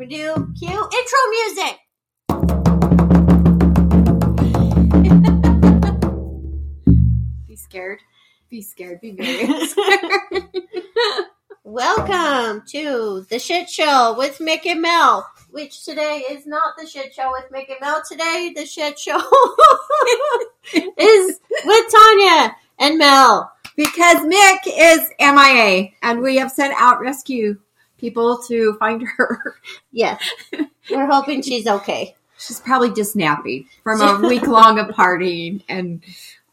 We do cue intro music. Be scared. Be scared. Be very scared. Welcome to the shit show with Mick and Mel, which today is not the shit show with Mick and Mel. Today, the shit show is with Tawnya and Mel. because Mick is MIA and we have sent out rescue people to find her. Yes, we're hoping she's okay. She's probably just nappy from a week long of partying and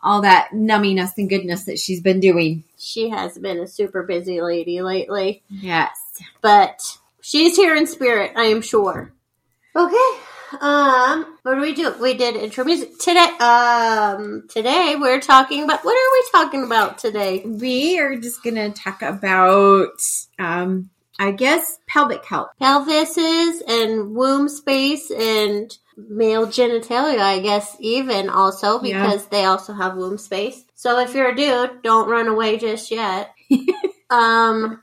all that numminess and goodness that she's been doing. She has been a super busy lady lately, Yes. but she's here in spirit, I am sure. Okay. Um, what do we do? We did intro music today. Um, today we're talking about what are we talking about today? We are just going to talk about, um, I guess, pelvic health. pelvises and womb space and male genitalia, I guess, even also Yeah. because they also have womb space. So if you're a dude, don't run away just yet. um,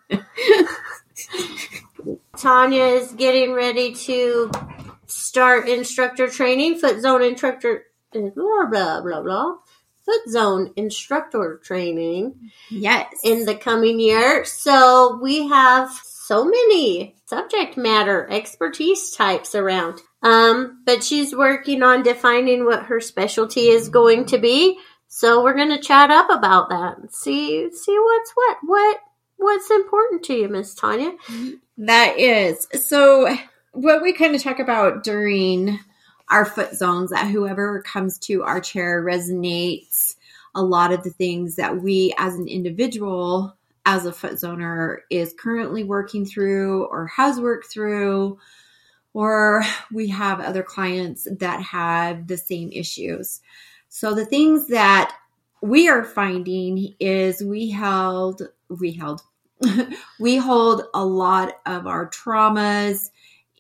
Tawnya is getting ready to start instructor training, foot zone instructor, blah, blah, blah, blah. Foot zone instructor training Yes. in the coming year. So we have so many subject matter expertise types around. Um, but she's working on defining what her specialty is going to be. So we're going to chat up about that and see see what's what what what's important to you, Miss Tawnya. That is. So, what we kind of talk about during our foot zones that whoever comes to our chair resonates a lot of the things that we as an individual, as a foot zoner, is currently working through or has worked through, or we have other clients that have the same issues. So, the things that we are finding is we held, we held, we hold a lot of our traumas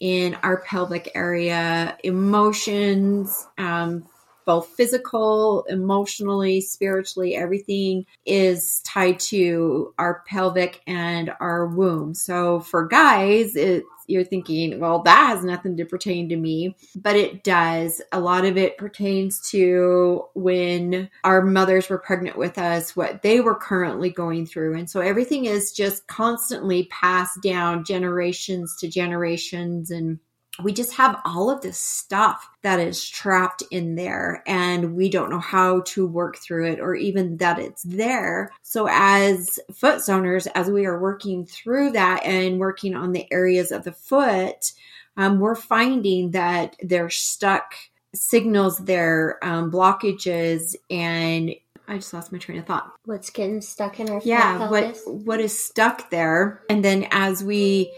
in our pelvic area, emotions, um, both physical, emotionally, spiritually, everything is tied to our pelvic and our womb. So for guys, it's you're thinking, well, that has nothing to pertain to me, but it does. A lot of it pertains to when our mothers were pregnant with us, what they were currently going through. And so everything is just constantly passed down generations to generations and we just have all of this stuff that is trapped in there and we don't know how to work through it or even that it's there. So as foot zoners, as we are working through that and working on the areas of the foot, um, we're finding that they're stuck signals, their um, blockages and I just lost my train of thought. What's getting stuck in our yeah what what is stuck there? And then as we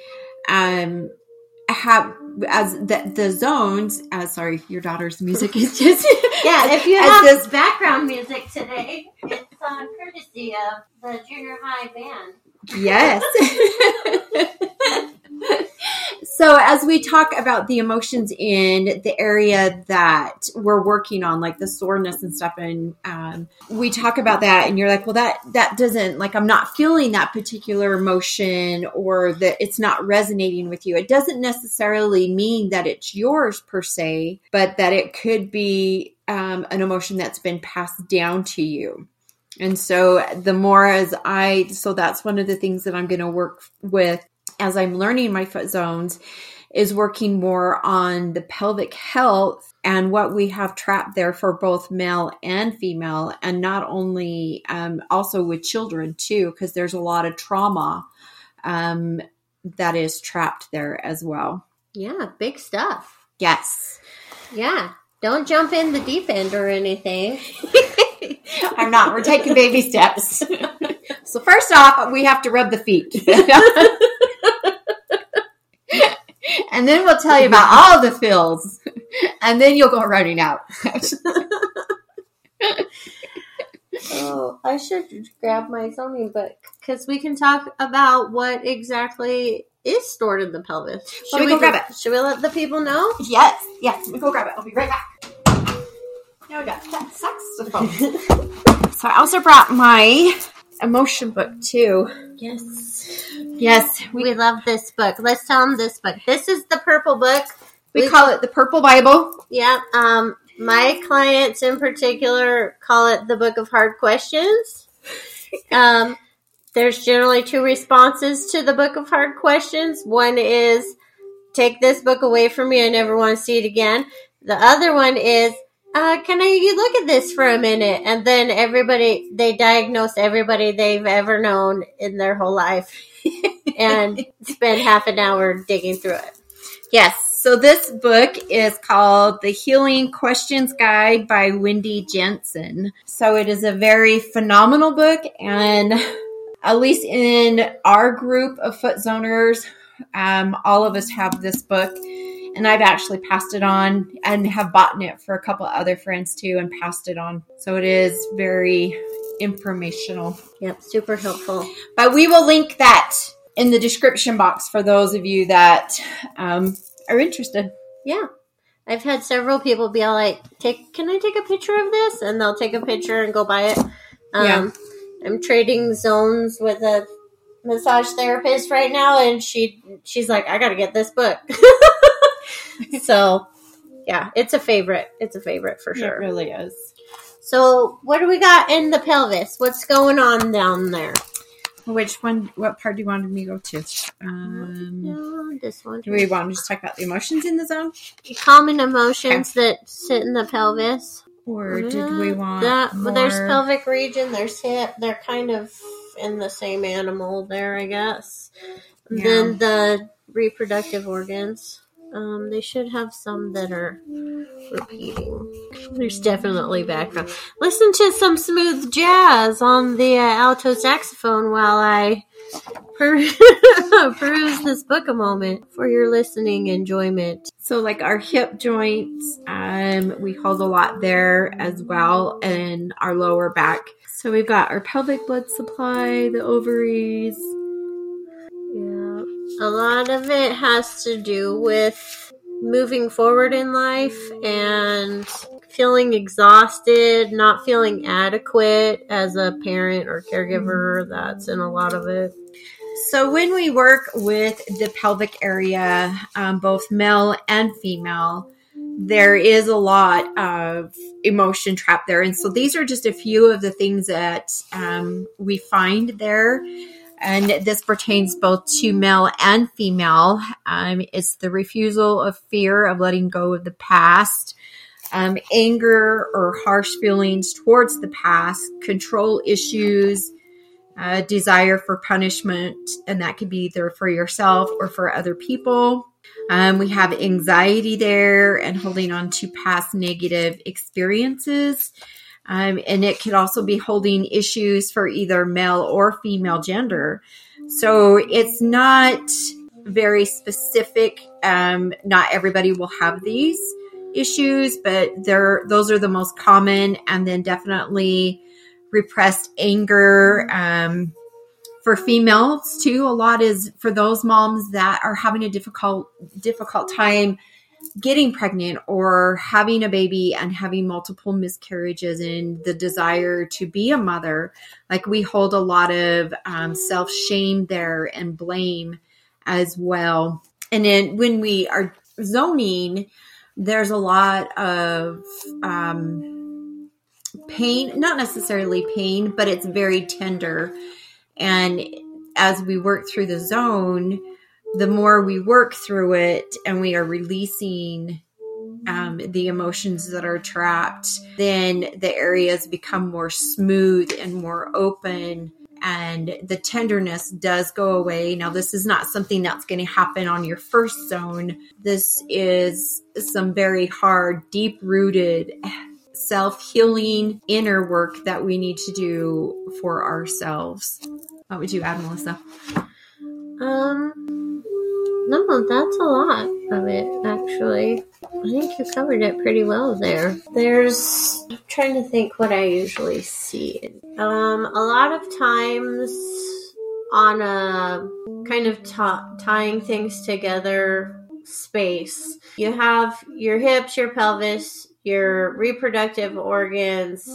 um have as the the zones uh sorry your daughter's music is just Yeah, if you have this background music today, it's on courtesy of the junior high band. Yes. so, as we talk about the emotions in the area that we're working on, like the soreness and stuff, and um, we talk about that, and you're like, well, that that doesn't like I'm not feeling that particular emotion, or that it's not resonating with you. It doesn't necessarily mean that it's yours per se, but that it could be um, an emotion that's been passed down to you. And so the more as I, so that's one of the things that I'm going to work with as I'm learning my foot zones is working more on the pelvic health and what we have trapped there for both male and female. And not only, um, also with children too, because there's a lot of trauma, um, that is trapped there as well. Yeah, big stuff. Yes. Yeah. Don't jump in the deep end or anything. I'm not. We're taking baby steps. so first off, we have to rub the feet. and then we'll tell you about all the fills. And then you'll go running out. Oh, I should grab my zoning book because we can talk about what exactly is stored in the pelvis. Me go we grab do- Should we let the people know? yes, yes. Me go grab it. I'll be right back. Now we got that saxophone. so I also brought my emotion book too. Yes. Yes, We, we love this book. Let's tell them this book. This is the purple book. we we- call it the Purple Bible. Yeah. Um, my clients in particular call it the book of hard questions. Um, there's generally two responses to the book of hard questions. One is, take this book away from me. I never want to see it again. The other one is, uh, can I you look at this for a minute? And then everybody, they diagnose everybody they've ever known in their whole life and spend half an hour digging through it. Yes. So this book is called The Healing Questions Guide by Wendi Jensen. So it is a very phenomenal book and at least in our group of foot zoners, um, all of us have this book and I've actually passed it on and have bought it for a couple other friends too and passed it on. So it is very informational. Yep, super helpful. But we will link that in the description box for those of you that um, are interested. Yeah. I've had several people be like, "Take, can I take a picture of this?" And they'll take a picture and go buy it. Um, Yeah. I'm trading zones with a massage therapist right now, and she she's like, "I got to get this book." so, yeah, it's a favorite. It's a favorite for It sure. really is. So, what do we got in the pelvis? What's going on down there? Which one? What part do you want me to go to? Um, Yeah, this one. do we want to just talk about the emotions in the zone, Common emotions that sit in the pelvis. or did we want that? more? There's pelvic region. There's hip. They're kind of in the same animal there, I guess. Yeah. Then the reproductive organs. Um, they should have some that are repeating. There's definitely background. Listen to some smooth jazz on the uh, alto saxophone while I per- peruse this book a moment for your listening enjoyment. So, like our hip joints, um, we hold a lot there as well, and our lower back. So we've got our pelvic blood supply, the ovaries. A lot of it has to do with moving forward in life and feeling exhausted, not feeling adequate as a parent or caregiver. That's in a lot of it. So when we work with the pelvic area, um, both male and female, there is a lot of emotion trapped there. And so these are just a few of the things that um, we find there. And this pertains both to male and female. Um, it's the refusal of fear of letting go of the past, um, anger or harsh feelings towards the past, control issues, uh, desire for punishment, and that could be either for yourself or for other people. Um, we have anxiety there and holding on to past negative experiences. Um, and it could also be holding issues for either male or female gender. So it's not very specific. Um, not everybody will have these issues, but they're those are the most common. And then definitely repressed anger. Um, for females too, a lot is for those moms that are having a difficult difficult time getting pregnant or having a baby and having multiple miscarriages and the desire to be a mother. Like we hold a lot of um, self shame there and blame as well. And then when we are zoning, there's a lot of um, pain, not necessarily pain, but it's very tender. And as we work through the zone, the more we work through it and we are releasing um, the emotions that are trapped, then the areas become more smooth and more open. And the tenderness does go away. Now, this is not something that's going to happen on your first zone. This is some very hard, deep rooted self healing inner work that we need to do for ourselves. What would you add, Melissa? Um, no, that's a lot of it, actually. I think you covered it pretty well there. There's, I'm trying to think what I usually see. Um, a lot of times on a kind of ta- tying things together space, you have your hips, your pelvis, your reproductive organs,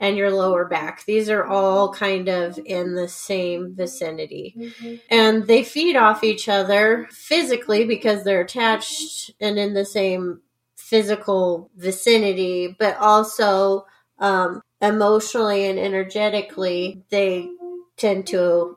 and your lower back. These are all kind of in the same vicinity. Mm-hmm. And they feed off each other physically because they're attached and in the same physical vicinity, but also um, emotionally and energetically, they tend to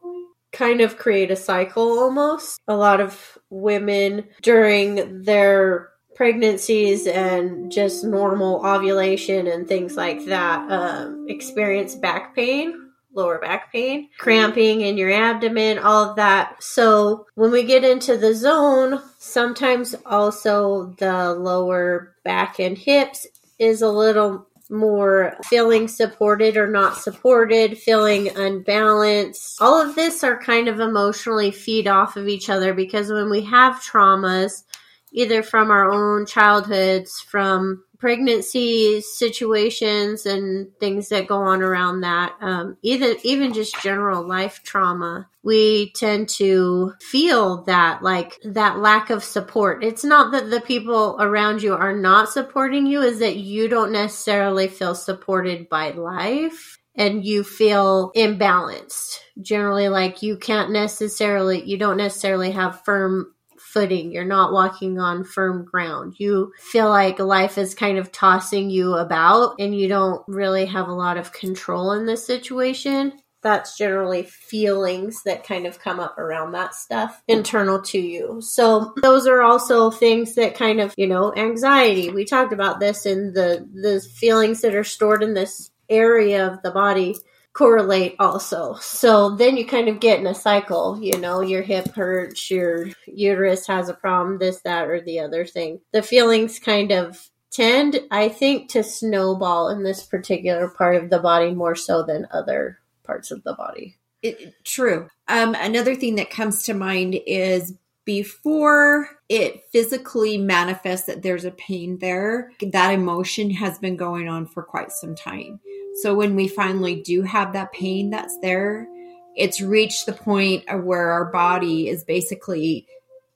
kind of create a cycle almost. A lot of women during their pregnancies and just normal ovulation and things like that um, experience back pain lower back pain, cramping in your abdomen, all of that. So when we get into the zone, sometimes also the lower back and hips is a little more feeling supported or not supported, feeling unbalanced. All of this are kind of emotionally feed off of each other because when we have traumas, either from our own childhoods, from pregnancy situations and things that go on around that, um, even even just general life trauma, we tend to feel that like that lack of support. It's not that the people around you are not supporting you; is that you don't necessarily feel supported by life and you feel imbalanced generally like you can't necessarily you don't necessarily have firm footing. You're not walking on firm ground. You feel like life is kind of tossing you about and you don't really have a lot of control in this situation. That's generally feelings that kind of come up around that stuff internal to you. So those are also things that kind of, you know, anxiety. We talked about this in the the feelings that are stored in this area of the body correlate also. So then you kind of get in a cycle, you know, your hip hurts, your uterus has a problem, this, that, or the other thing. The feelings kind of tend, I think, to snowball in this particular part of the body more so than other parts of the body. It, true. Um, another thing that comes to mind is before it physically manifests that there's a pain there, that emotion has been going on for quite some time. So when we finally do have that pain that's there, it's reached the point of where our body is basically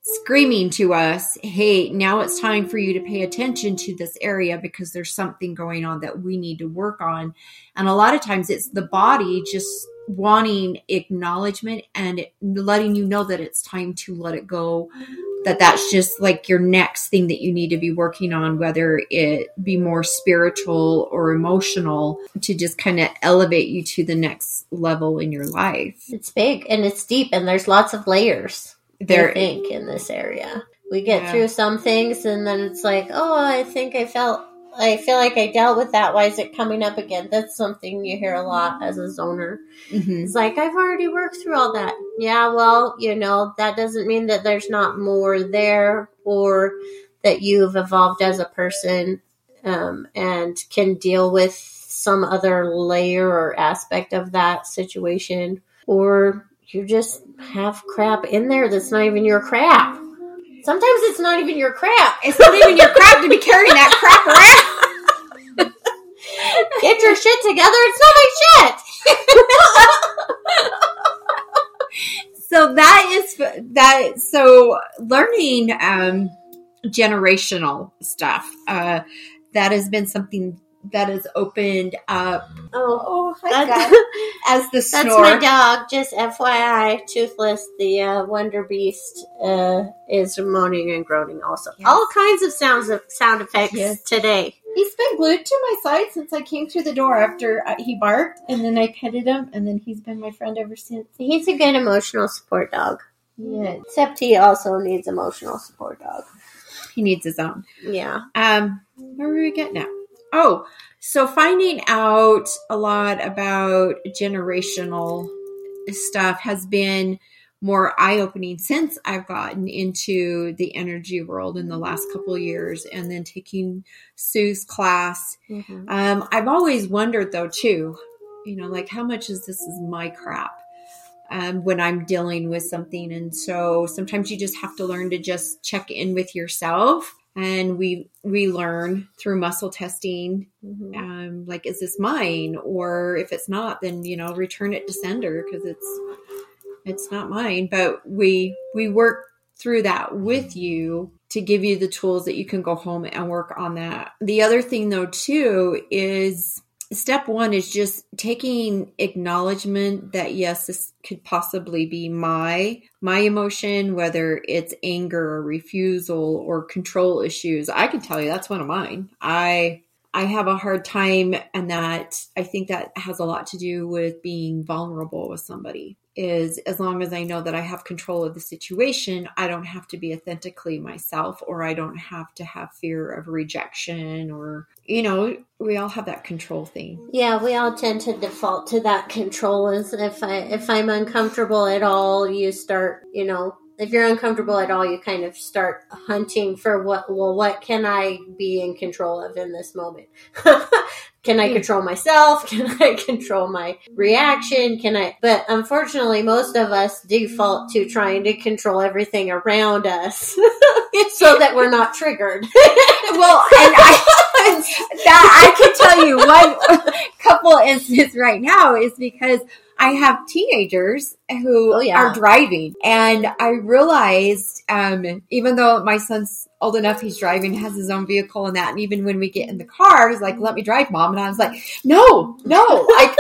screaming to us, hey, now it's time for you to pay attention to this area because there's something going on that we need to work on. And a lot of times it's the body just wanting acknowledgement and letting you know that it's time to let it go that that's just like your next thing that you need to be working on whether it be more spiritual or emotional to just kind of elevate you to the next level in your life it's big and it's deep and there's lots of layers there I think in this area we get yeah. through some things and then it's like oh i think i felt I feel like I dealt with that. Why is it coming up again? That's something you hear a lot as a zoner. Mm-hmm. It's like, I've already worked through all that. Yeah, well, you know, that doesn't mean that there's not more there or that you've evolved as a person um, and can deal with some other layer or aspect of that situation. Or you just have crap in there that's not even your crap. Sometimes it's not even your crap. It's not even your crap to be carrying that crap around. Get your shit together. It's not my shit. so that is that. So learning um, generational stuff. Uh, that has been something that has opened up. Oh, oh as the snore. That's my dog. Just FYI, Toothless, the uh, Wonder Beast, uh, is moaning and groaning. Also, yes. all kinds of sounds of sound effects yes. today. He's been glued to my side since I came through the door after uh, he barked, and then I petted him, and then he's been my friend ever since. He's a good emotional support dog. Yeah, except he also needs emotional support dog. He needs his own. Yeah. Um, where were we getting at? Oh, so finding out a lot about generational stuff has been more eye opening since I've gotten into the energy world in the last couple of years and then taking Sue's class. Mm-hmm. Um, I've always wondered though, too, you know, like how much is this is my crap? Um, when I'm dealing with something. And so sometimes you just have to learn to just check in with yourself and we we learn through muscle testing mm-hmm. um, like is this mine? Or if it's not then you know return it to sender because it's it's not mine. But we we work through that with you to give you the tools that you can go home and work on that. The other thing though too is step one is just taking acknowledgement that yes this could possibly be my my emotion whether it's anger or refusal or control issues. I can tell you that's one of mine. I i have a hard time and that i think that has a lot to do with being vulnerable with somebody is as long as I know that I have control of the situation, I don't have to be authentically myself or I don't have to have fear of rejection or, you know, we all have that control thing. Yeah, we all tend to default to that control as if I if I'm uncomfortable at all, you start, you know, if you're uncomfortable at all, you kind of start hunting for what, well, what can I be in control of in this moment? can I hmm. control myself? Can I control my reaction? Can I, but unfortunately, most of us default to trying to control everything around us so that we're not triggered. well, and I, that I can tell you one couple instances right now is because I have teenagers who oh, yeah. are driving, and I realized, um, even though my son's old enough, he's driving, has his own vehicle, and that, and even when we get in the car, he's like, "Let me drive, mom," and I was like, "No, no, like."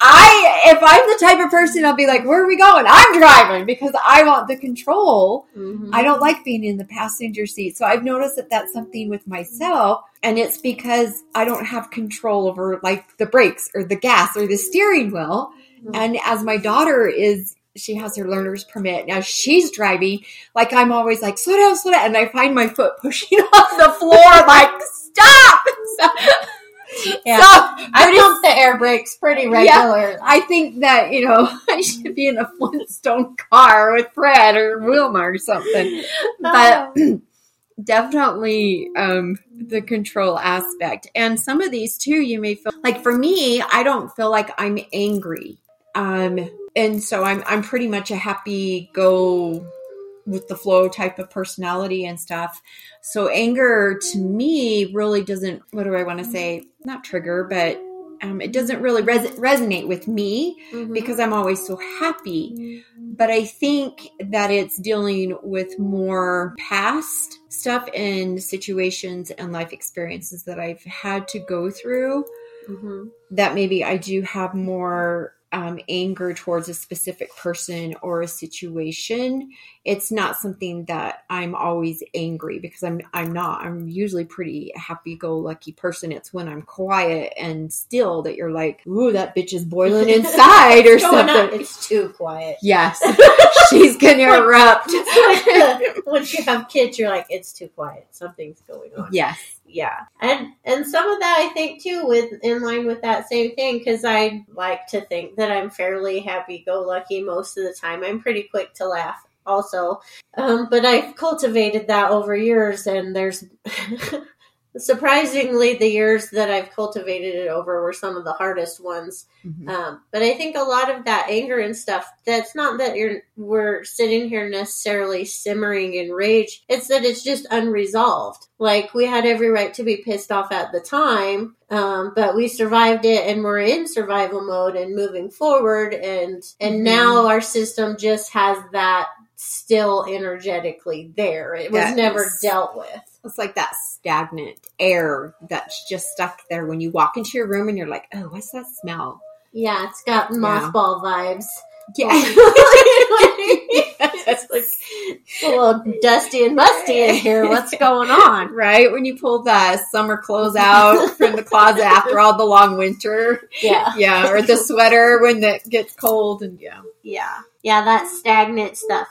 I, if I'm the type of person, I'll be like, where are we going? I'm driving because I want the control. Mm-hmm. I don't like being in the passenger seat. So I've noticed that that's something with myself. And it's because I don't have control over like the brakes or the gas or the steering wheel. Mm-hmm. And as my daughter is she has her learner's permit. Now she's driving. Like I'm always like, slow down, slow down. And I find my foot pushing off the floor, like, stop. Yeah. So, I pump the air brakes pretty regular. Yeah, I think that, you know, I should be in a Flintstone car with Fred or Wilma or something. But oh. definitely um, the control aspect. And some of these too, you may feel like for me, I don't feel like I'm angry. Um, and so I'm I'm pretty much a happy go with the flow type of personality and stuff. So anger to me really doesn't, what do I want to say? Not trigger, but um, it doesn't really res- resonate with me mm-hmm. because I'm always so happy. But I think that it's dealing with more past stuff and situations and life experiences that I've had to go through. Mm-hmm. That maybe I do have more um, anger towards a specific person or a situation, it's not something that I'm always angry because I'm I'm not. I'm usually pretty happy-go-lucky person. It's when I'm quiet and still that you're like, "Ooh, that bitch is boiling inside" or something. It's too quiet. Yes, she's gonna erupt. Once you have kids, you're like, "It's too quiet. Something's going on." Yes yeah. And and some of that i think too with in line with that same thing because i like to think that i'm fairly happy-go-lucky most of the time. I'm pretty quick to laugh also. Um, but i've cultivated that over years and there's surprisingly, the years that I've cultivated it over were some of the hardest ones. Mm-hmm. Um, but I think a lot of that anger and stuff, that's not that you're, we're sitting here necessarily simmering in rage. It's that it's just unresolved. Like we had every right to be pissed off at the time, um, but we survived it and we're in survival mode and moving forward. And, and mm-hmm. now our system just has that still energetically there. It was never dealt with. It's like that stagnant air that's just stuck there when you walk into your room and you're like, oh, what's that smell? Yeah, it's got mothball yeah. vibes. Yeah. it's like a little dusty and musty in here. What's going on? Right? When you pull the summer clothes out from the closet after all the long winter. Yeah. Yeah. Or the sweater when it gets cold and yeah. Yeah. Yeah, that stagnant stuff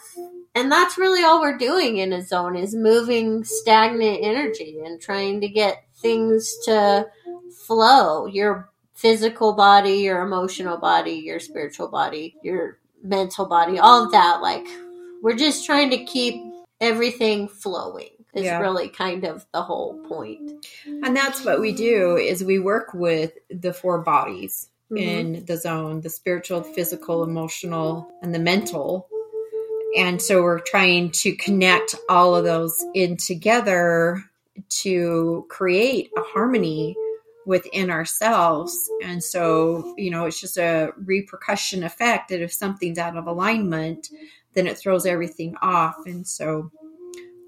and that's really all we're doing in a zone is moving stagnant energy and trying to get things to flow your physical body your emotional body your spiritual body your mental body all of that like we're just trying to keep everything flowing is yeah. really kind of the whole point. and that's what we do is we work with the four bodies mm-hmm. in the zone the spiritual physical emotional and the mental and so we're trying to connect all of those in together to create a harmony within ourselves. And so, you know, it's just a repercussion effect that if something's out of alignment, then it throws everything off. And so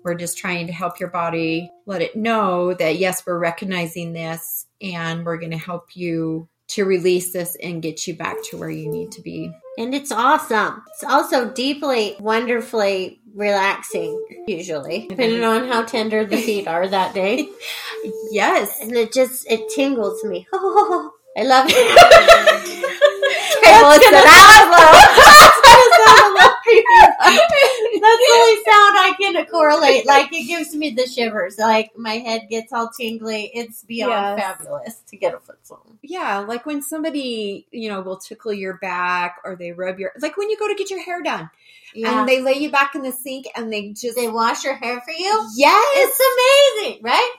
we're just trying to help your body let it know that yes, we're recognizing this and we're going to help you to release this and get you back to where you need to be. And it's awesome. It's also deeply, wonderfully relaxing, usually, mm-hmm. depending on how tender the feet are that day. Yes. And it just, it tingles me. I love it. okay, well, it's That's the only sound I can correlate. Like it gives me the shivers. Like my head gets all tingly. It's beyond Yes. fabulous to get a foot zone. Yeah, like when somebody, you know, will tickle your back or they rub your like when you go to get your hair done Yeah. and they lay you back in the sink and they just they wash your hair for you. Yes. It's amazing, right?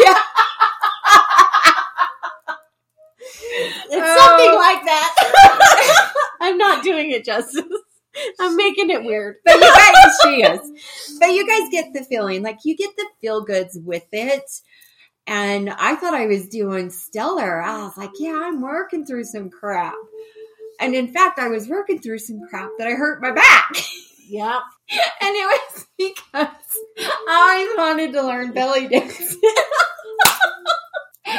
yeah. It's Oh. something like that. I'm not doing it justice. I'm making it weird. But you guys, she is. But you guys get the feeling, like you get the feel goods with it. And I thought I was doing stellar. I was like, yeah, I'm working through some crap. And in fact, I was working through some crap that I hurt my back. Yeah. And it was because I always wanted to learn belly dance. and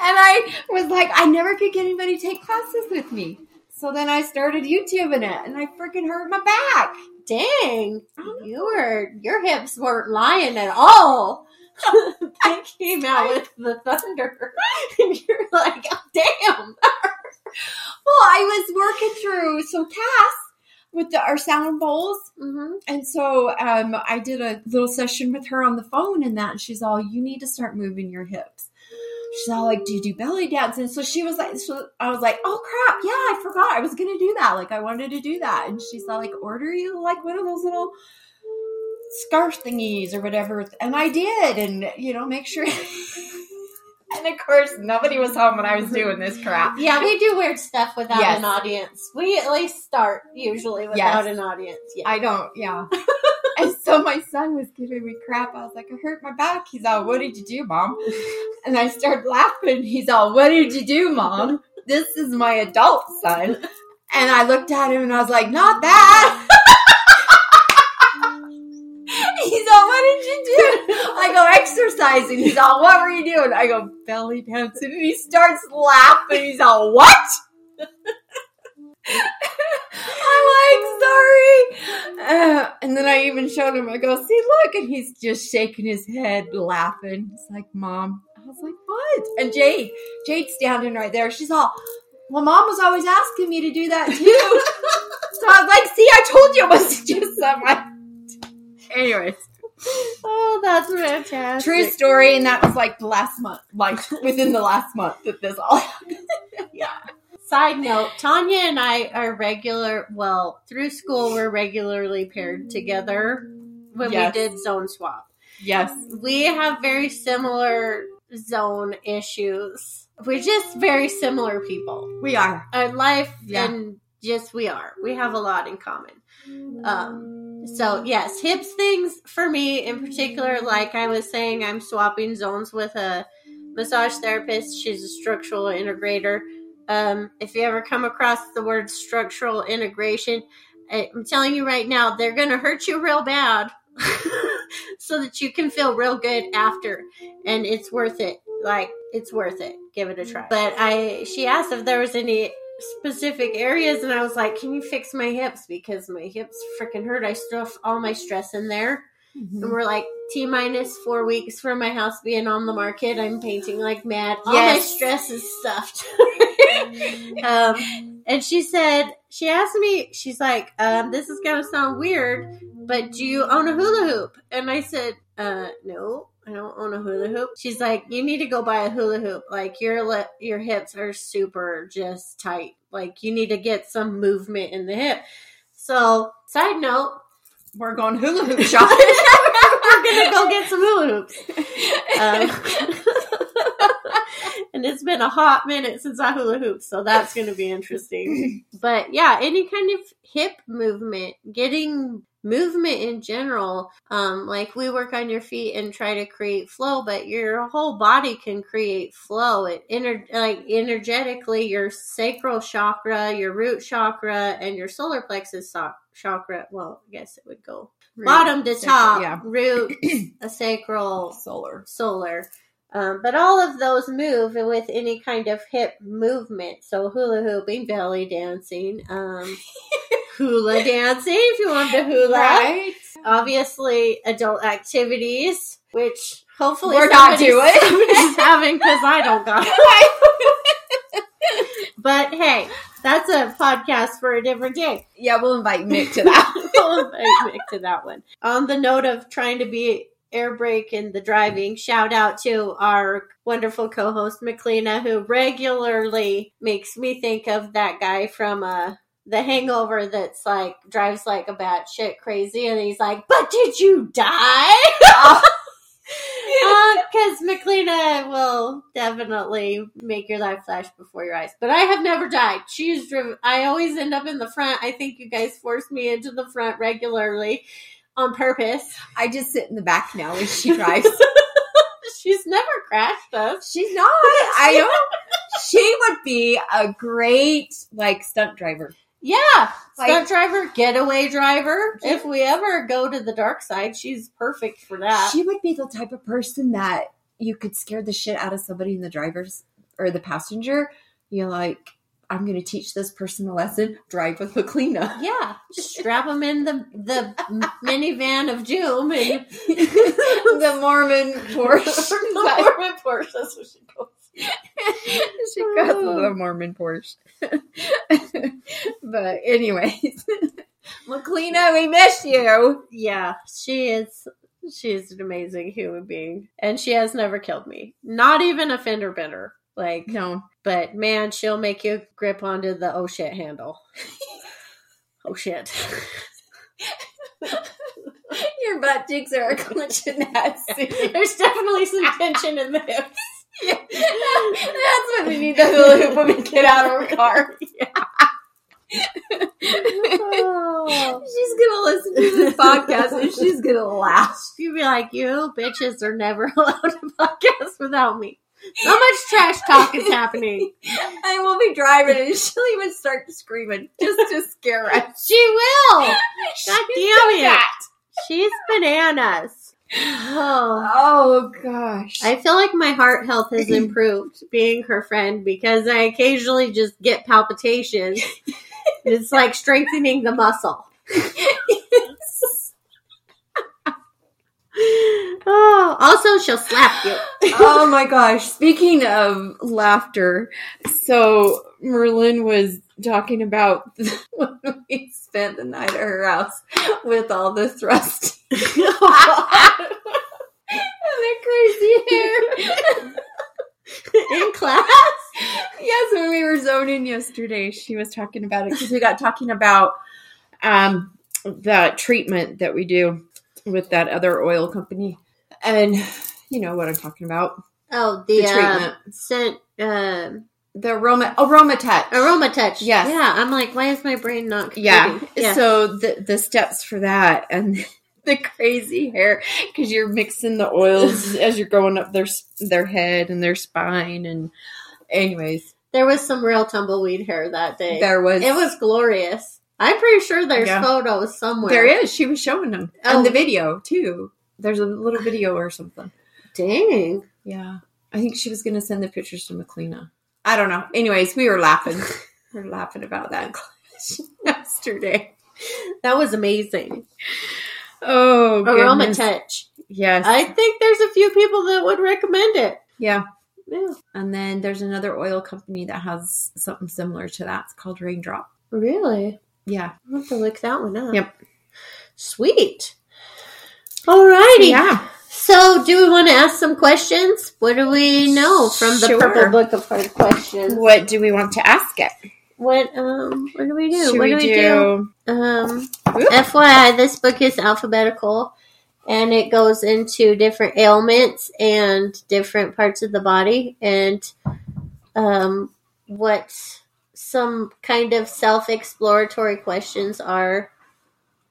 I was like, I never could get anybody to take classes with me. So then I started YouTubing it and I freaking hurt my back. Dang. You were your hips weren't lying at all. I came out with the thunder. and you're like, oh, damn. Well, I was working through so Cass with the, our sound bowls. Mm-hmm. And so um, I did a little session with her on the phone and that. And she's all, you need to start moving your hips. She's all like, do you do belly dance? And so she was like, so I was like, oh crap. Yeah, I forgot. I was to do that. Like I wanted to do that. And she's all like, order you like one of those little scarf thingies or whatever. And I did. And, you know, make sure. and of course, nobody was home when I was doing this crap. Yeah, we do weird stuff without Yes. an audience. We at least start usually without Yes. an audience. Yeah. I don't, yeah. and so my son was giving me crap. I was like, I hurt my back. He's all, What did you do, mom? And I started laughing. He's all, What did you do, mom? This is my adult son. And I looked at him and I was like, Not that. He's all, What did you do? I go, Exercising. He's all, What were you doing? I go, Belly dancing. And he starts laughing. He's all, What? I'm like, sorry. Uh, and then I even showed him, I go, see, look. And he's just shaking his head, laughing. He's like, Mom. I was like, what? And Jade, Jade's standing right there. She's all, well, Mom was always asking me to do that too. so I was like, see, I told you it was just someone. Anyways, Oh, that's fantastic. true story. And that was like the last month, like within the last month that this all happened. Side note, Tawnya and I are regular, well, through school, we're regularly paired together when Yes. we did zone swap. Yes. We have very similar zone issues. We're just very similar people. We are. Our life Yeah. and just we are. We have a lot in common. Um, so yes, hips things for me in particular, like I was saying, I'm swapping zones with a massage therapist. She's a structural integrator. Um, if you ever come across the word structural integration, I'm telling you right now, they're going to hurt you real bad so that you can feel real good after. And it's worth it. Like, it's worth it. Give it a try. But I, she asked if there was any specific areas, and I was like, can you fix my hips? Because my hips freaking hurt. I stuff all my stress in there. Mm-hmm. And we're like T minus four weeks from my house being on the market. I'm painting like mad. All Yes. my stress is stuffed. um, and she said, she asked me, she's like, um, this is going to sound weird, but do you own a hula hoop? And I said, uh, no. I don't own a hula hoop. She's like, you need to go buy a hula hoop. Like your li- your hips are super just tight. Like you need to get some movement in the hip. So, side note, We're going hula hoop shopping. we're gonna go get some hula hoops. Um, and it's been a hot minute since I hula hooped, so that's gonna be interesting. But yeah, any kind of hip movement, getting movement in general, um, like we work on your feet and try to create flow, but your whole body can create flow. It ener- like energetically, your sacral chakra, your root chakra, and your solar plexus so- chakra. Well, I guess it would go bottom to sacral, top, yeah. root, a sacral, solar. solar. Um, but all of those move with any kind of hip movement. So hula hooping, belly dancing, um, hula dancing if you want to hula. Right. Obviously, adult activities, which hopefully We're not doing. somebody's having because I don't got it. But hey, that's a podcast for a different day. yeah, we'll invite Mick to that. We'll invite Mick to that one. On the note of trying to be air brake in the driving, shout out to our wonderful co-host McLeana, who regularly makes me think of that guy from uh the hangover that's like drives like a batshit crazy and he's like, But did you die? Because McLeana will definitely make your life flash before your eyes. But I have never died. She's driven. I always end up in the front. I think you guys force me into the front regularly on purpose. I just sit in the back now as she drives. She's never crashed us. She's not. I don't. She would be a great like stunt driver. Yeah, Like- stunt driver, getaway driver. If we ever go to the dark side, she's perfect for that. She would be the type of person that you could scare the shit out of somebody in the driver's or the passenger. You're like, I'm going to teach this person a lesson. Drive with McLeana. yeah, strap them in the the minivan of doom and the Mormon Porsche. the Mormon Porsche. That's what she calls. she calls it the oh. Mormon Porsche. but anyways, McLeana, we miss you. Yeah, she is. She's an amazing human being, and she has never killed me. Not even a fender bender. Like, No, but man, she'll make you grip onto the oh shit handle. oh shit. your butt cheeks are a clenching that. There's definitely some tension in the hips. That's when we need the hula hoop when we get out of our car. Oh. She's gonna listen to this podcast and she's gonna laugh. You'd be like, you bitches are never allowed to podcast without me. So much trash talk is happening. I we'll be driving and she'll even start screaming just to scare us. She will. God She's damn it. fat. She's bananas. Oh. Oh gosh. I feel like my heart health has improved being her friend because I occasionally just get palpitations. it's like strengthening the muscle. Oh, also she'll slap you. oh my gosh. Speaking of laughter, so Merlin was talking about when we spent the night at her house with all the thrust and the crazy hair. In class? yes, when we were zoning yesterday, she was talking about it because we got talking about um, the treatment that we do with that other oil company. And you know what I'm talking about. Oh, the, The uh, treatment. scent, uh, The aroma aroma touch. aroma touch. Yes. Yeah, I'm like, why is my brain not Yeah. Yeah. So the the steps for that and the crazy hair because you're mixing the oils as you're going up their their head and their spine and anyways there was some real tumbleweed hair that day. there was It was glorious. I'm pretty sure there's Yeah. photos somewhere. there is she was showing them Oh. and the video too. There's a little video or something. Dang. Yeah. I think she was going to send the pictures to McLeana. I don't know. Anyways, we were laughing. we were laughing about that yesterday. That was amazing. Oh, Aroma touch. Yes. I think there's a few people that would recommend it. yeah. Yeah. And then there's another oil company that has something similar to that. It's called Raindrop. Really? Yeah. I'll have to look that one up. Yep. Sweet. Alrighty. Yeah. So, do we want to ask some questions? What do we know from the Sure. Purple Book of Hard Questions? What do we want to ask it? What um? What do we do? Should what do we do? Um, Oop. FYI, this book is alphabetical, and it goes into different ailments and different parts of the body, and um, what some kind of self-exploratory questions are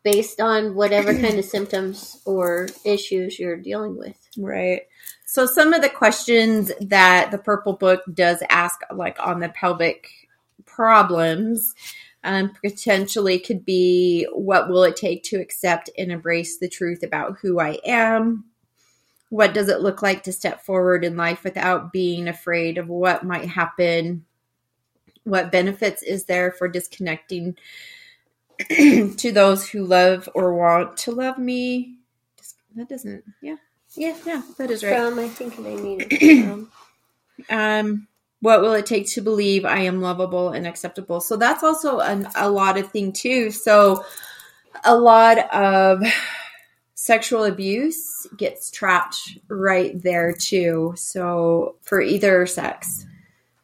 based on whatever kind of symptoms or issues you're dealing with. Right. So some of the questions that the Purple Book does ask, like on the pelvic problems, Um, potentially could be what will it take to accept and embrace the truth about who I am? What does it look like to step forward in life without being afraid of what might happen? What benefits is there for disconnecting to those who love or want to love me? That doesn't, yeah. Yeah, yeah, that is right. From, I think they mean it from. um what will it take to believe i am lovable and acceptable so that's also an, a lot of thing too so a lot of sexual abuse gets trapped right there too so for either sex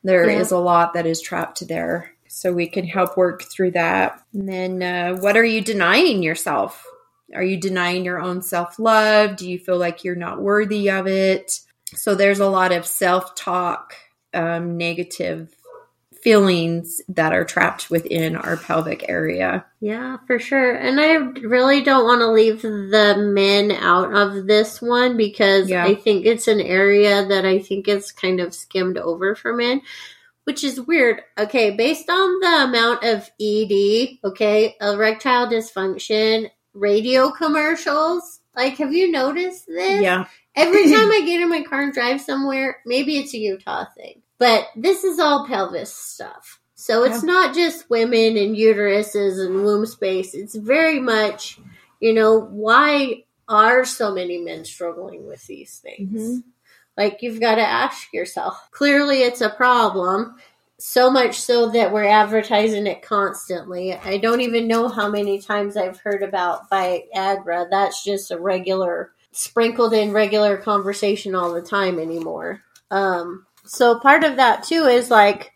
there Yeah. is a lot that is trapped there so we can help work through that. And then uh, what are you denying yourself? Are you denying your own self-love? Do you feel like you're not worthy of it? So there's a lot of self-talk um, negative feelings that are trapped within our pelvic area Yeah, for sure. And I really don't want to leave the men out of this one because Yeah. I think it's an area that I think is kind of skimmed over for men, which is weird. Okay, based on the amount of ED, okay, erectile dysfunction, radio commercials, like, have you noticed this? yeah Every time I get in my car and drive somewhere, maybe it's a Utah thing, but this is all pelvis stuff. So it's Yeah. not just women and uteruses and womb space. It's very much, you know, why are so many men struggling with these things? Mhm. Like you've got to ask yourself. Clearly, it's a problem. So much so that we're advertising it constantly. I don't even know how many times I've heard about Viagra. That's just a regular, sprinkled in regular conversation all the time anymore. Um, so part of that too is like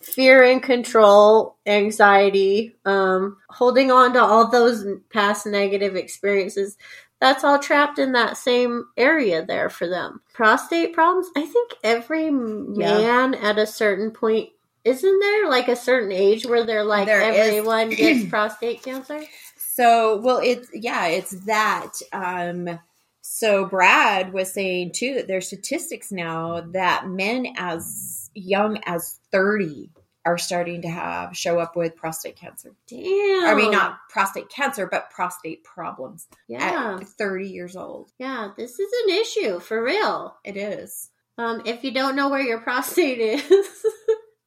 fear and control, anxiety, um, holding on to all those past negative experiences that's all trapped in that same area there for them. Prostate problems, I think every man at a certain point isn't there like a certain age where they're like There is. everyone gets prostate cancer? so well it's yeah it's that um so brad was saying too that there's statistics now that men as young as 30 are starting to have show up with prostate cancer Damn. i mean not prostate cancer but prostate problems Yeah. at 30 years old Yeah, this is an issue for real. it is Um, if you don't know where your prostate is,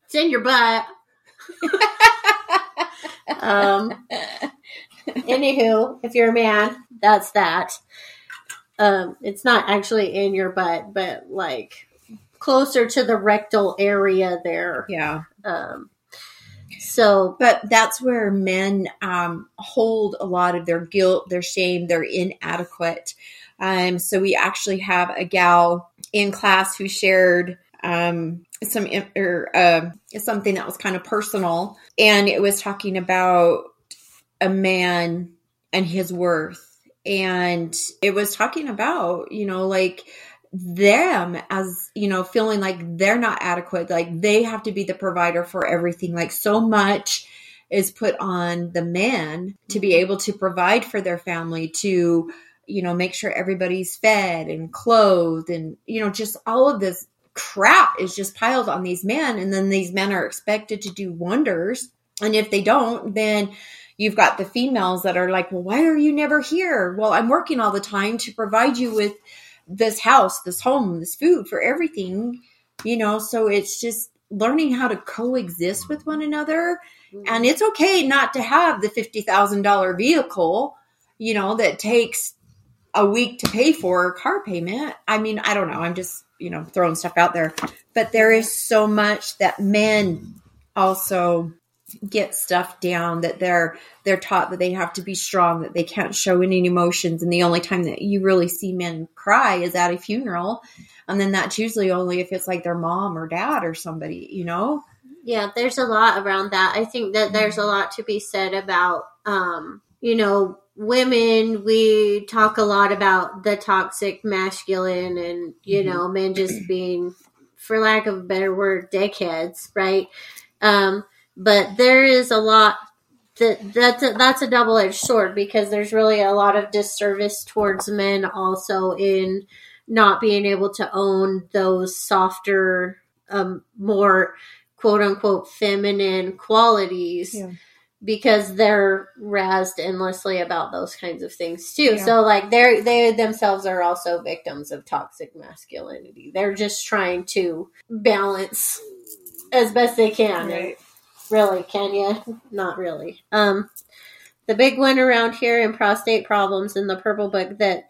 it's in your butt. Um, anywho, if you're a man, that's that. Um, it's not actually in your butt, but like closer to the rectal area there. yeah Um, so but that's where men um, hold a lot of their guilt, their shame, their inadequate. Um, so we actually have a gal in class who shared um, some or uh, something that was kind of personal, and it was talking about a man and his worth, and it was talking about you know like them as you know feeling like they're not adequate like they have to be the provider for everything like so much is put on the men to be mm-hmm. able to provide for their family to you know make sure everybody's fed and clothed and you know just all of this crap is just piled on these men and then these men are expected to do wonders and if they don't then you've got the females that are like well why are you never here well i'm working all the time to provide you with this house, this home, this food for everything, you know. So it's just learning how to coexist with one another. Mm-hmm. And it's okay not to have the $50,000 vehicle, you know, that takes a week to pay for a car payment. I mean, I don't know. I'm just, you know, throwing stuff out there. But there is so much that men also get stuff down that they're they're taught that they have to be strong that they can't show any emotions and the only time that you really see men cry is at a funeral and then that's usually only if it's like their mom or dad or somebody you know Yeah, there's a lot around that. I think that there's a lot to be said about, um, you know, women. We talk a lot about the toxic masculine and, you Mhm. know, men just being, for lack of a better word, dickheads, right? Um, but there is a lot that that's a, that's a double edged sword because there's really a lot of disservice towards men also in not being able to own those softer, um, more quote unquote feminine qualities Yeah. because they're razzed endlessly about those kinds of things too. Yeah. So like they're they themselves are also victims of toxic masculinity. They're just trying to balance as best they can. And really, can you? Not really. Um the big one around here in prostate problems in the purple book that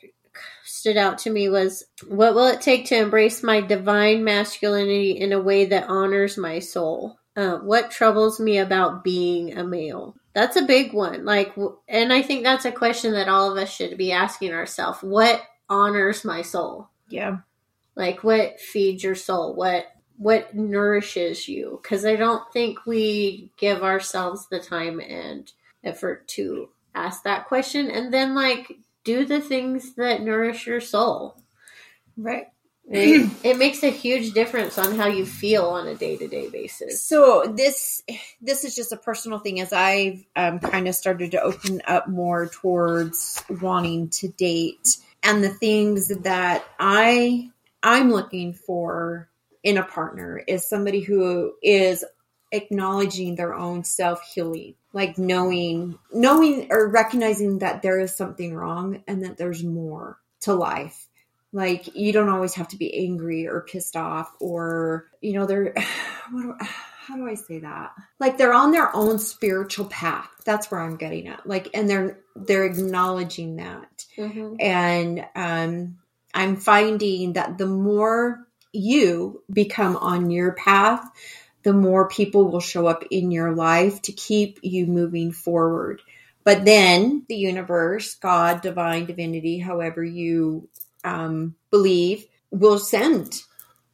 stood out to me was what will it take to embrace my divine masculinity in a way that honors my soul uh, what troubles me about being a male that's a big one like and i think that's a question that all of us should be asking ourselves what honors my soul Yeah. like what feeds your soul what what nourishes you because i don't think we give ourselves the time and effort to ask that question. And then like do the things that nourish your soul. Right. it, it makes a huge difference on how you feel on a day-to-day basis. So this this is just a personal thing. As I've um, kind of started to open up more towards wanting to date and the things that I I'm looking for in a partner is somebody who is acknowledging their own self-healing like knowing knowing or recognizing that there is something wrong and that there's more to life. Like you don't always have to be angry or pissed off or you know they're what do, how do i say that? Like they're on their own spiritual path. That's where i'm getting at. Like and they're they're acknowledging that. Mhm. and um i'm finding that the more you become on your path the more people will show up in your life to keep you moving forward. But then the universe god divine divinity however you um, believe will send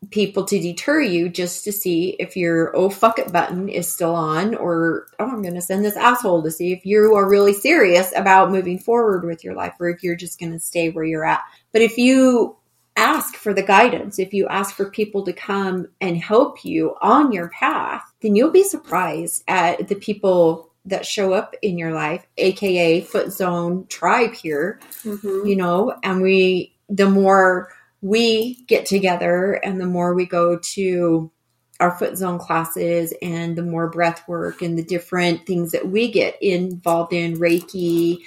people to deter you just to see if your oh fuck it button is still on or oh i'm going to send this asshole to see if you are really serious about moving forward with your life or if you're just going to stay where you're at. But if you ask for the guidance if you ask for people to come and help you on your path then you'll be surprised at the people that show up in your life aka foot zone tribe here Mhm. you know, and we, the more we get together and the more we go to our foot zone classes and the more breath work and the different things that we get involved in, Reiki,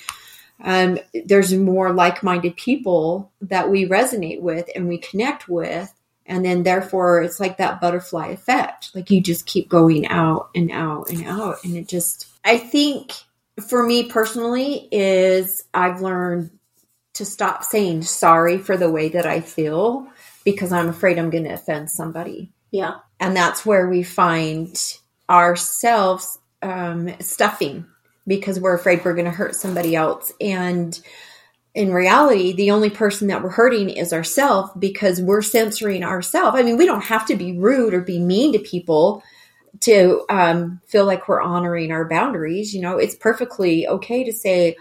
um, there's more like minded people that we resonate with and we connect with. And then, therefore, it's like that butterfly effect. Like you just keep going out and out and out. And it just, I think for me personally, is I've learned to stop saying sorry for the way that I feel because I'm afraid I'm going to offend somebody. yeah And that's where we find ourselves um, stuffing because we're afraid we're going to hurt somebody else. And in reality, the only person that we're hurting is ourselves because we're censoring ourselves. I mean, we don't have to be rude or be mean to people to um, feel like we're honoring our boundaries. You know, it's perfectly okay to say,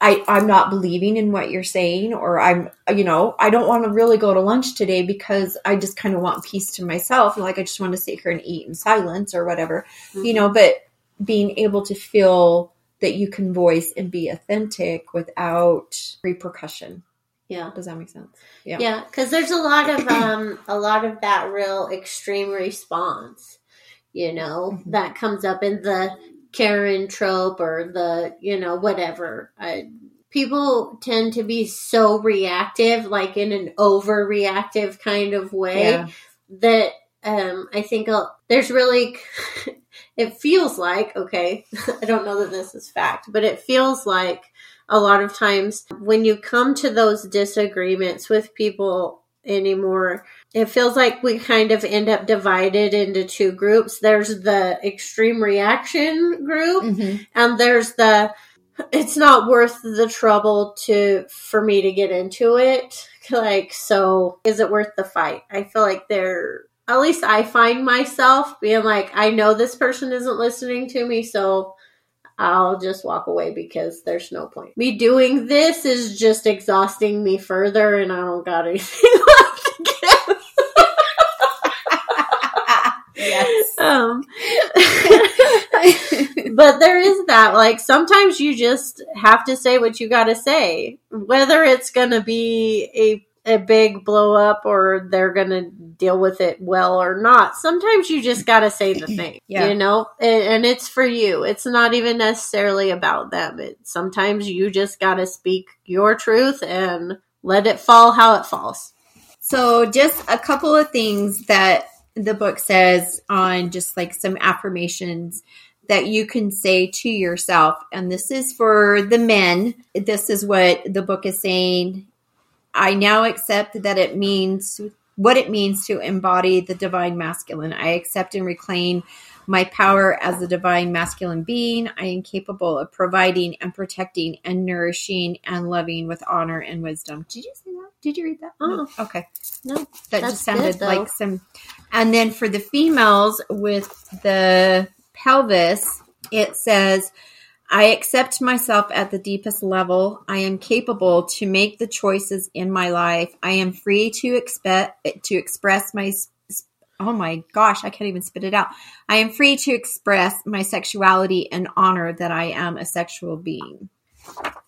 I, I'm not believing in what you're saying, or I'm, you know, I don't want to really go to lunch today because I just kind of want peace to myself. Like I just want to sit here and eat in silence or whatever, you know, but being able to feel that you can voice and be authentic without repercussion. yeah Does that make sense? Yeah. Yeah, because there's a lot of um a lot of that real extreme response, you know, Mhm. that comes up in the Karen trope or the you know whatever. I, people tend to be so reactive, like in an overreactive kind of way, Yeah. that um I think uh, there's really it feels like okay I don't know that this is fact, but it feels like a lot of times when you come to those disagreements with people anymore it feels like we kind of end up divided into two groups. There's the extreme reaction group Mhm. and there's the it's not worth the trouble to for me to get into it. Like so is it worth the fight? I feel like they're at least i find myself being like i know this person isn't listening to me so i'll just walk away because there's no point. Me doing this is just exhausting me further and i don't got anything left to give. Yes. um but there is that like sometimes you just have to say what you got to say. Whether it's going to be a a big blow up or they're going to deal with it well or not. Sometimes you just got to say the thing, Yeah. you know, and, and it's for you. It's not even necessarily about them. It, sometimes you just got to speak your truth and let it fall how it falls. So, just a couple of things that the book says on just like some affirmations that you can say to yourself. And this is for the men. This is what the book is saying. I now accept that it means what it means to embody the divine masculine. I accept and reclaim my power as a divine masculine being. I am capable of providing and protecting and nourishing and loving with honor and wisdom. Did you say that? Did you read that? No. Oh. Okay. No, That just sounded good, like some. And then for the females with the pelvis, it says, I accept myself at the deepest level. I am capable to make the choices in my life. I am free to expect to express my oh my gosh, I can't even spit it out. I am free to express my sexuality and honor that I am a sexual being.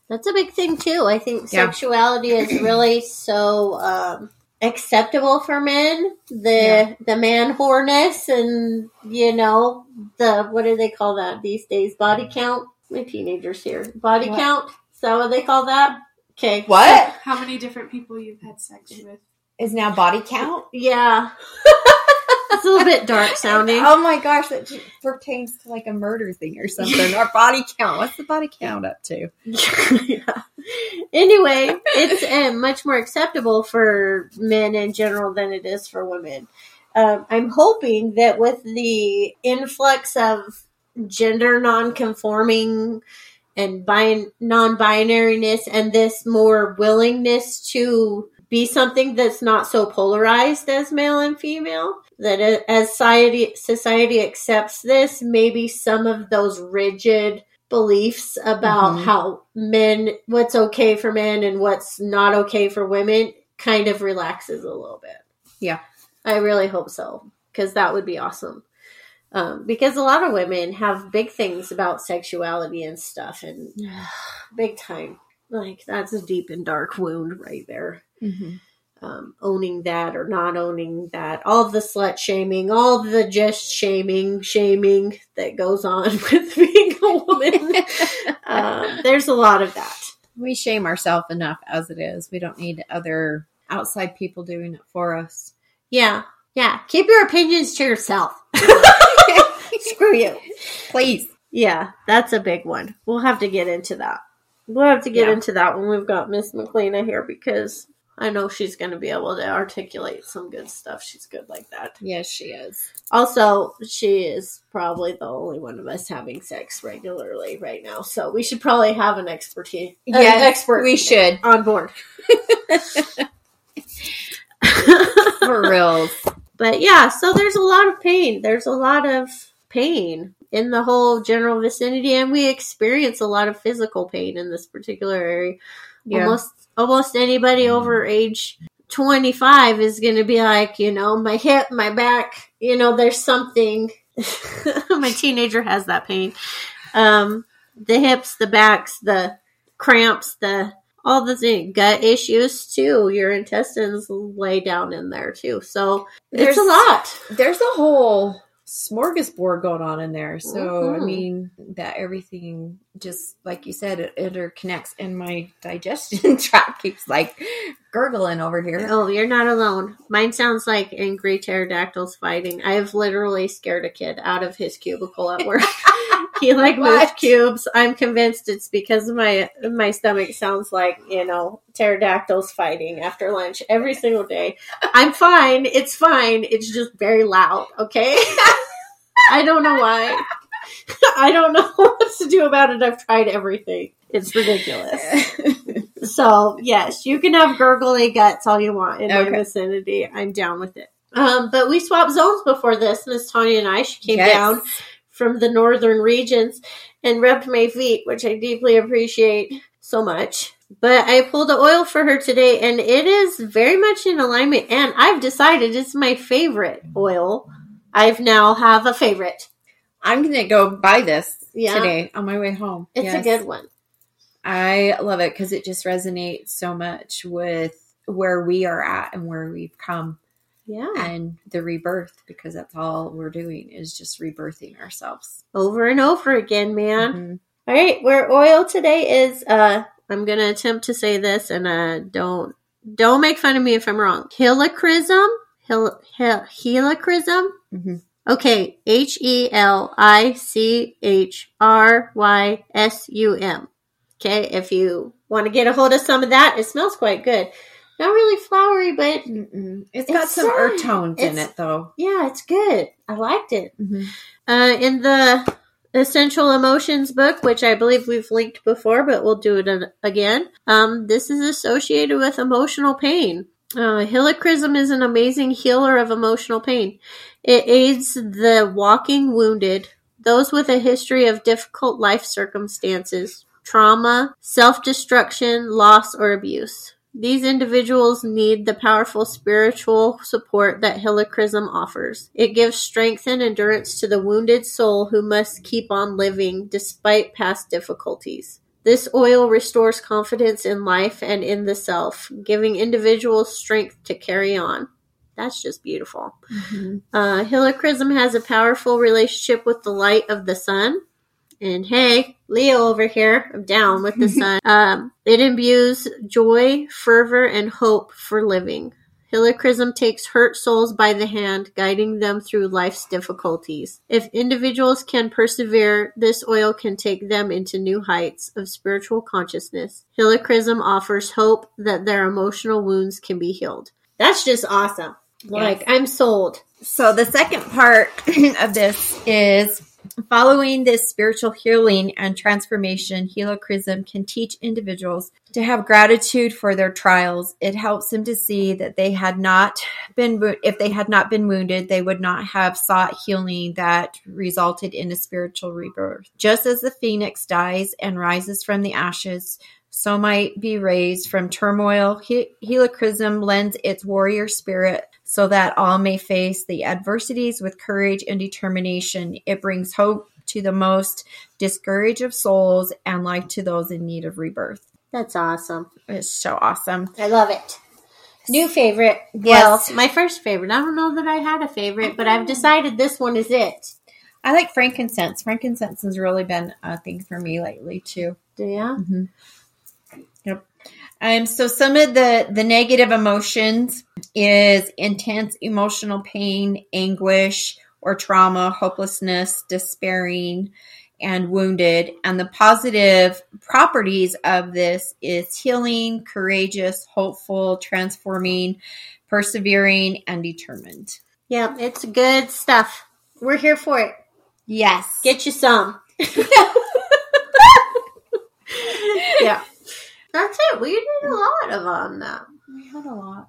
That's a big thing too. I think Yeah. sexuality is really so um, acceptable for men. The Yeah. the man whoreness and you know the what do they call that these days? Body count. My teenagers here. Body What? count. Is that what they call that? Okay. What How many different people you've had sex with? is now body count? Yeah. it's a little bit dark sounding. Oh my gosh, that pertains to like a murder thing or something. Our body count. What's the body count up to? yeah. Anyway, it's uh, much more acceptable for men in general than it is for women. Um, I'm hoping that with the influx of gender non-conforming and bi- non-binariness and this more willingness to be something that's not so polarized as male and female that as society society accepts this maybe some of those rigid beliefs about Mhm. how men what's okay for men and what's not okay for women kind of relaxes a little bit Yeah. i really hope so because that would be awesome um, because a lot of women have big things about sexuality and stuff and big time like that's a deep and dark wound right there Mm-hmm. um, owning that or not owning that, all the slut shaming, all the just shaming, shaming that goes on with being a woman. um, there's a lot of that. We shame ourselves enough as it is. We don't need other outside people doing it for us. Yeah, yeah. Keep your opinions to yourself. Screw you. Please. Yeah, that's a big one. We'll have to get into that. We'll have to get Yeah. into that when we've got Miss McLeana here because I know she's going to be able to articulate some good stuff. She's good like that. Yes, she is. Also, she is probably the only one of us having sex regularly right now, so we should probably have an expertise, an expert We should. on board. For real. but yeah, so there's a lot of pain. There's a lot of pain in the whole general vicinity, and we experience a lot of physical pain in this particular area. Yeah. Almost, almost anybody over age 25 is going to be like, you know, my hip, my back, you know, there's something. my teenager has that pain. Um, the hips, the backs, the cramps, the all the thing, gut issues too. Your intestines lay down in there too. So There's- it's a lot. There's a whole smorgasbord going on in there. So, I Mhm. mean, that everything just, like you said, it interconnects, and my digestion tract keeps like gurgling over here. Oh, you're not alone. Mine sounds like angry pterodactyls fighting. I have literally scared a kid out of his cubicle at work. he like moved cubes. I'm convinced it's because my my stomach sounds like you know pterodactyls fighting after lunch every single day. I'm fine. It's fine. It's just very loud. Okay. I don't know why. I don't know what to do about it. I've tried everything. It's ridiculous. So yes, you can have gurgly guts all you want in Okay. my vicinity. I'm down with it. Um, but we swapped zones before this, Miss Tawnya and I. She came Yes. down from the northern regions and rubbed my feet, which I deeply appreciate so much. But I pulled the oil for her today, and it is very much in alignment. And I've decided it's my favorite oil. I've now have a favorite. I'm going to go buy this Yeah. today on my way home. It's Yes. a good one. I love it because it just resonates so much with where we are at and where we've come Yeah. and the rebirth because that's all we're doing is just rebirthing ourselves. Over and over again, man. Mhm. All right, where oil today is uh I'm going to attempt to say this and uh don't don't make fun of me if I'm wrong. Helichrysum? Hel- hel- helichrysum? Mhm. Okay, H E L I C H R Y S U M. Okay, if you want to get a hold of some of that, it smells quite good. Not really but Mm-mm. It's got some uh, earth tones in it though. yeah, it's good. I liked it. Mhm. Uh, in the Essential Emotions book, which I believe we've linked before, but we'll do it again. Um, this is associated with emotional pain. Uh, helichrysum is an amazing healer of emotional pain. It aids the walking wounded, those with a history of difficult life circumstances, trauma, self destruction, loss, or abuse. These individuals need the powerful spiritual support that Helichrysum offers. It gives strength and endurance to the wounded soul who must keep on living despite past difficulties. This oil restores confidence in life and in the self, giving individuals strength to carry on. That's just beautiful. Mhm. Uh, has a powerful relationship with the light of the sun. And hey, Leo over here, I'm down with the sun. Um, it imbues joy, fervor, and hope for living. Helichrysum takes hurt souls by the hand, guiding them through life's difficulties. If individuals can persevere, this oil can take them into new heights of spiritual consciousness. Helichrysum offers hope that their emotional wounds can be healed. That's just awesome. Like, I'm sold. So the second part of this is following this spiritual healing and transformation, Helichrysum can teach individuals to have gratitude for their trials. It helps them to see that they had not been, if they had not been wounded, they would not have sought healing that resulted in a spiritual rebirth. Just as the phoenix dies and rises from the ashes, so might be raised from turmoil. He- Helichrysum lends its warrior spirit so that all may face the adversities with courage and determination. It brings hope to the most discouraged of souls and life to those in need of rebirth. That's awesome. It's so awesome. I love it. New favorite. Yes. Well, my first favorite. I don't know that I had a favorite, but I've decided this one is it. I like frankincense. Frankincense has really been a thing for me lately too. Do ya? Yep. Um, so some of the the negative emotions is intense emotional pain, anguish, or trauma, hopelessness, despairing, and wounded. And the positive properties of this is healing, courageous, hopeful, transforming, persevering, and determined. Yeah, it's good stuff. We're here for it. Yes. Get you some. yeah. That's it. We did a lot of on that. we had a lot.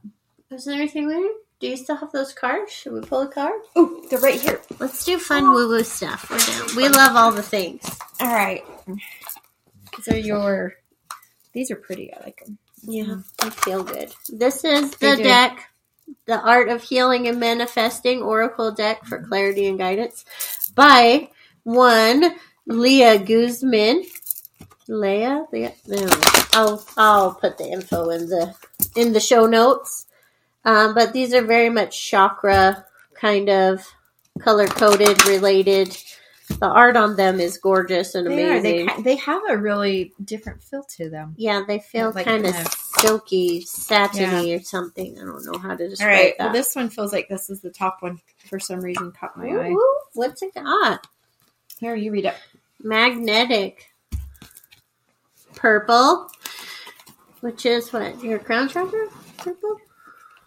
Is there anything we do? Do you still have those cards? Should we pull a card? Oh, they're right here. Let's do fun woo woo stuff. We're down. We love all the things. All right. These are your. These are pretty. I like them. Yeah, mm-hmm. they feel good. This is the deck, the Art of Healing and Manifesting Oracle deck for clarity and guidance by one Leah Guzman. Leah, Leah, no. I'll I'll put the info in the in the show notes. Um, but these are very much chakra kind of color coded related. The art on them is gorgeous and They amazing. They, they have a really different feel to them. Yeah, they feel Like kind of silky, satiny, or something. I don't know how to describe right. that. Well, this one feels like this is the top one. For some reason, caught my eye. What's it got? Here, you read it. Magnetic purple, which is what your crown chakra. Purple.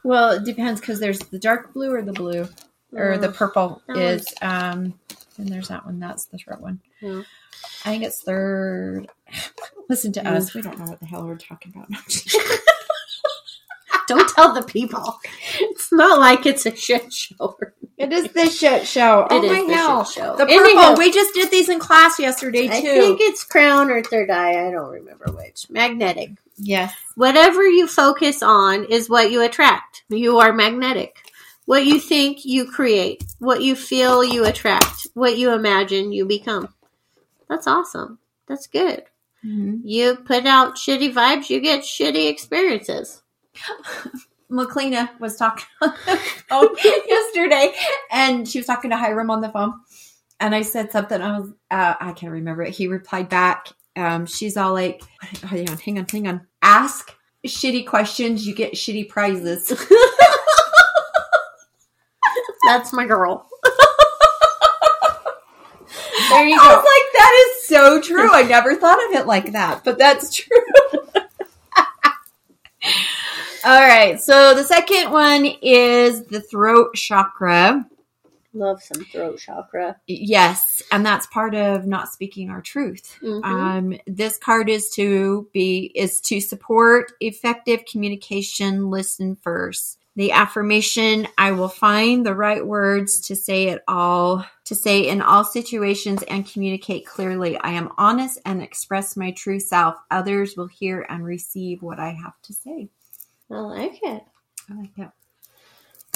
Well, it depends because there's the dark blue or the blue or the Uh, purple is Um, and there's that one. That's the third one. Yeah. I think it's third. Listen to Yeah. us. We don't know what the hell we're talking about. Don't tell the people. It's not like it's a shit show. it is the shit show. oh It is my the hell. shit show. The purple. Anyhow. We just did these in class yesterday too. I think it's crown or third eye. I don't remember which. Magnetic. yes. Whatever you focus on is what you attract. You are magnetic. What you think, you create. What you feel, you attract. What you imagine, you become. That's awesome. That's good. Mhm. You put out shitty vibes, you get shitty experiences. McLeana was talking on the phone yesterday, and she was talking to Hiram on the phone. And I said something. I was, uh, I can't remember it. He replied back. Um, she's all like, "Hang on, hang on, hang on. Ask shitty questions, you get shitty prizes." That's my girl. there you I go. was like, that is so true. I never thought of it like that, but that's true. All right. So the second one is the throat chakra. Love some throat chakra. Yes, and that's part of not speaking our truth. Mhm. Um, this card is to be is to support effective communication. Listen first. The affirmation: I will find the right words to say it all to say in all situations and communicate clearly. I am honest and express my true self. Others will hear and receive what I have to say. I like it. I like that.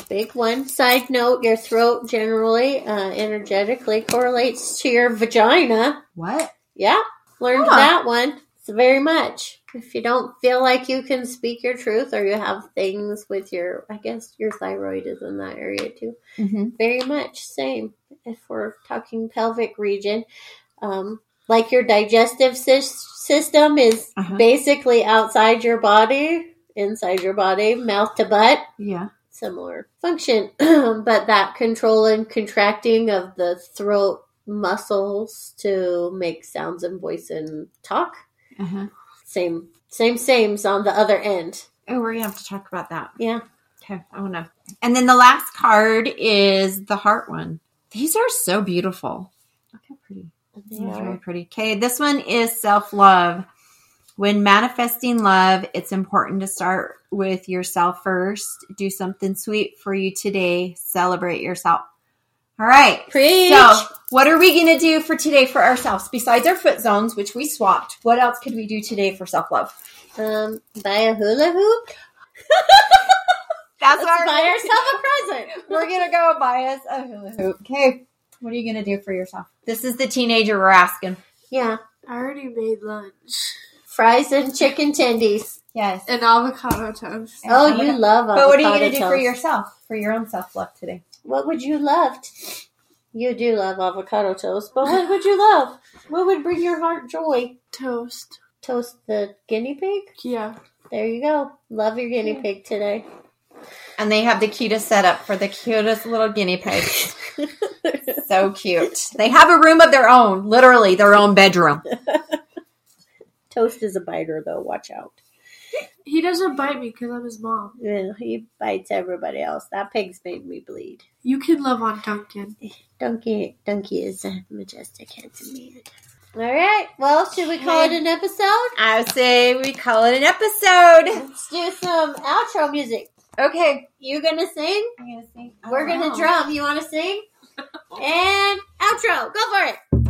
Big one. Side note: Your throat generally, uh, energetically correlates to your vagina. What? Yeah, learned Huh. that one. It's very much. If you don't feel like you can speak your truth, or you have things with your, I guess your thyroid is in that area too. Mm-hmm. Very much same. If we're talking pelvic region, um, like your digestive sys- system is Uh-huh. basically outside your body, inside your body, mouth to butt Yeah. similar function, but that control and contracting of the throat muscles to make sounds and voice and talk. Uh-huh. Same, same, same's on the other end. Oh, we're gonna have to talk about that. Yeah. Okay, I want to. And then the last card is the heart one. These are so beautiful. Look how pretty. They These are very pretty. Okay, this one is self love. When manifesting love, it's important to start with yourself first. Do something sweet for you today. Celebrate yourself. All right. Preach. So, what are we going to do for today for ourselves besides our foot zones, which we swapped? What else could we do today for self love? Um, buy a hula hoop. That's Let's buy ourselves a present. We're gonna go buy us a hula hoop. Okay. What are you gonna do for yourself? This is the teenager we're asking. Yeah, I already made lunch. Fries and chicken tendies. Yes. And avocado toast. Oh, And you what- love But what are you gonna do for yourself? For your own self love today? What would you love? You do love avocado toast, but what would you love? What would bring your heart joy? Toast. Toast the guinea pig? Yeah. There you go. Love your guinea pig today. And they have the cutest setup for the cutest little guinea pig. so cute. They have a room of their own, literally their own bedroom. Toast is a biter, though. Watch out. He doesn't bite me because I'm his mom. Yeah, he bites everybody else. That pig's made me bleed. You can love on Duncan. Donkey, Donkey is a majestic, handsome man. All right. Well, should we call it an episode? I say we call it an episode. Let's do some outro music. Okay. You gonna sing? I'm gonna sing. We're gonna drum. You want to sing? and outro. Go for it.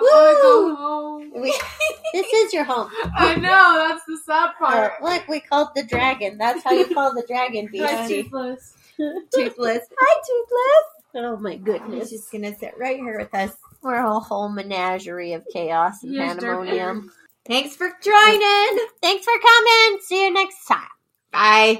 I want to go home. We, this is your home. I know, that's the sad Uh, part. look, we called the dragon. That's how you call the dragon, Hi, Beastie. Toothless. Toothless. Hi, Toothless. Oh my goodness. She's gonna sit right here with us. We're a whole menagerie of chaos and Yes, pandemonium. Thanks for joining. Thanks for coming. See you next time. Bye.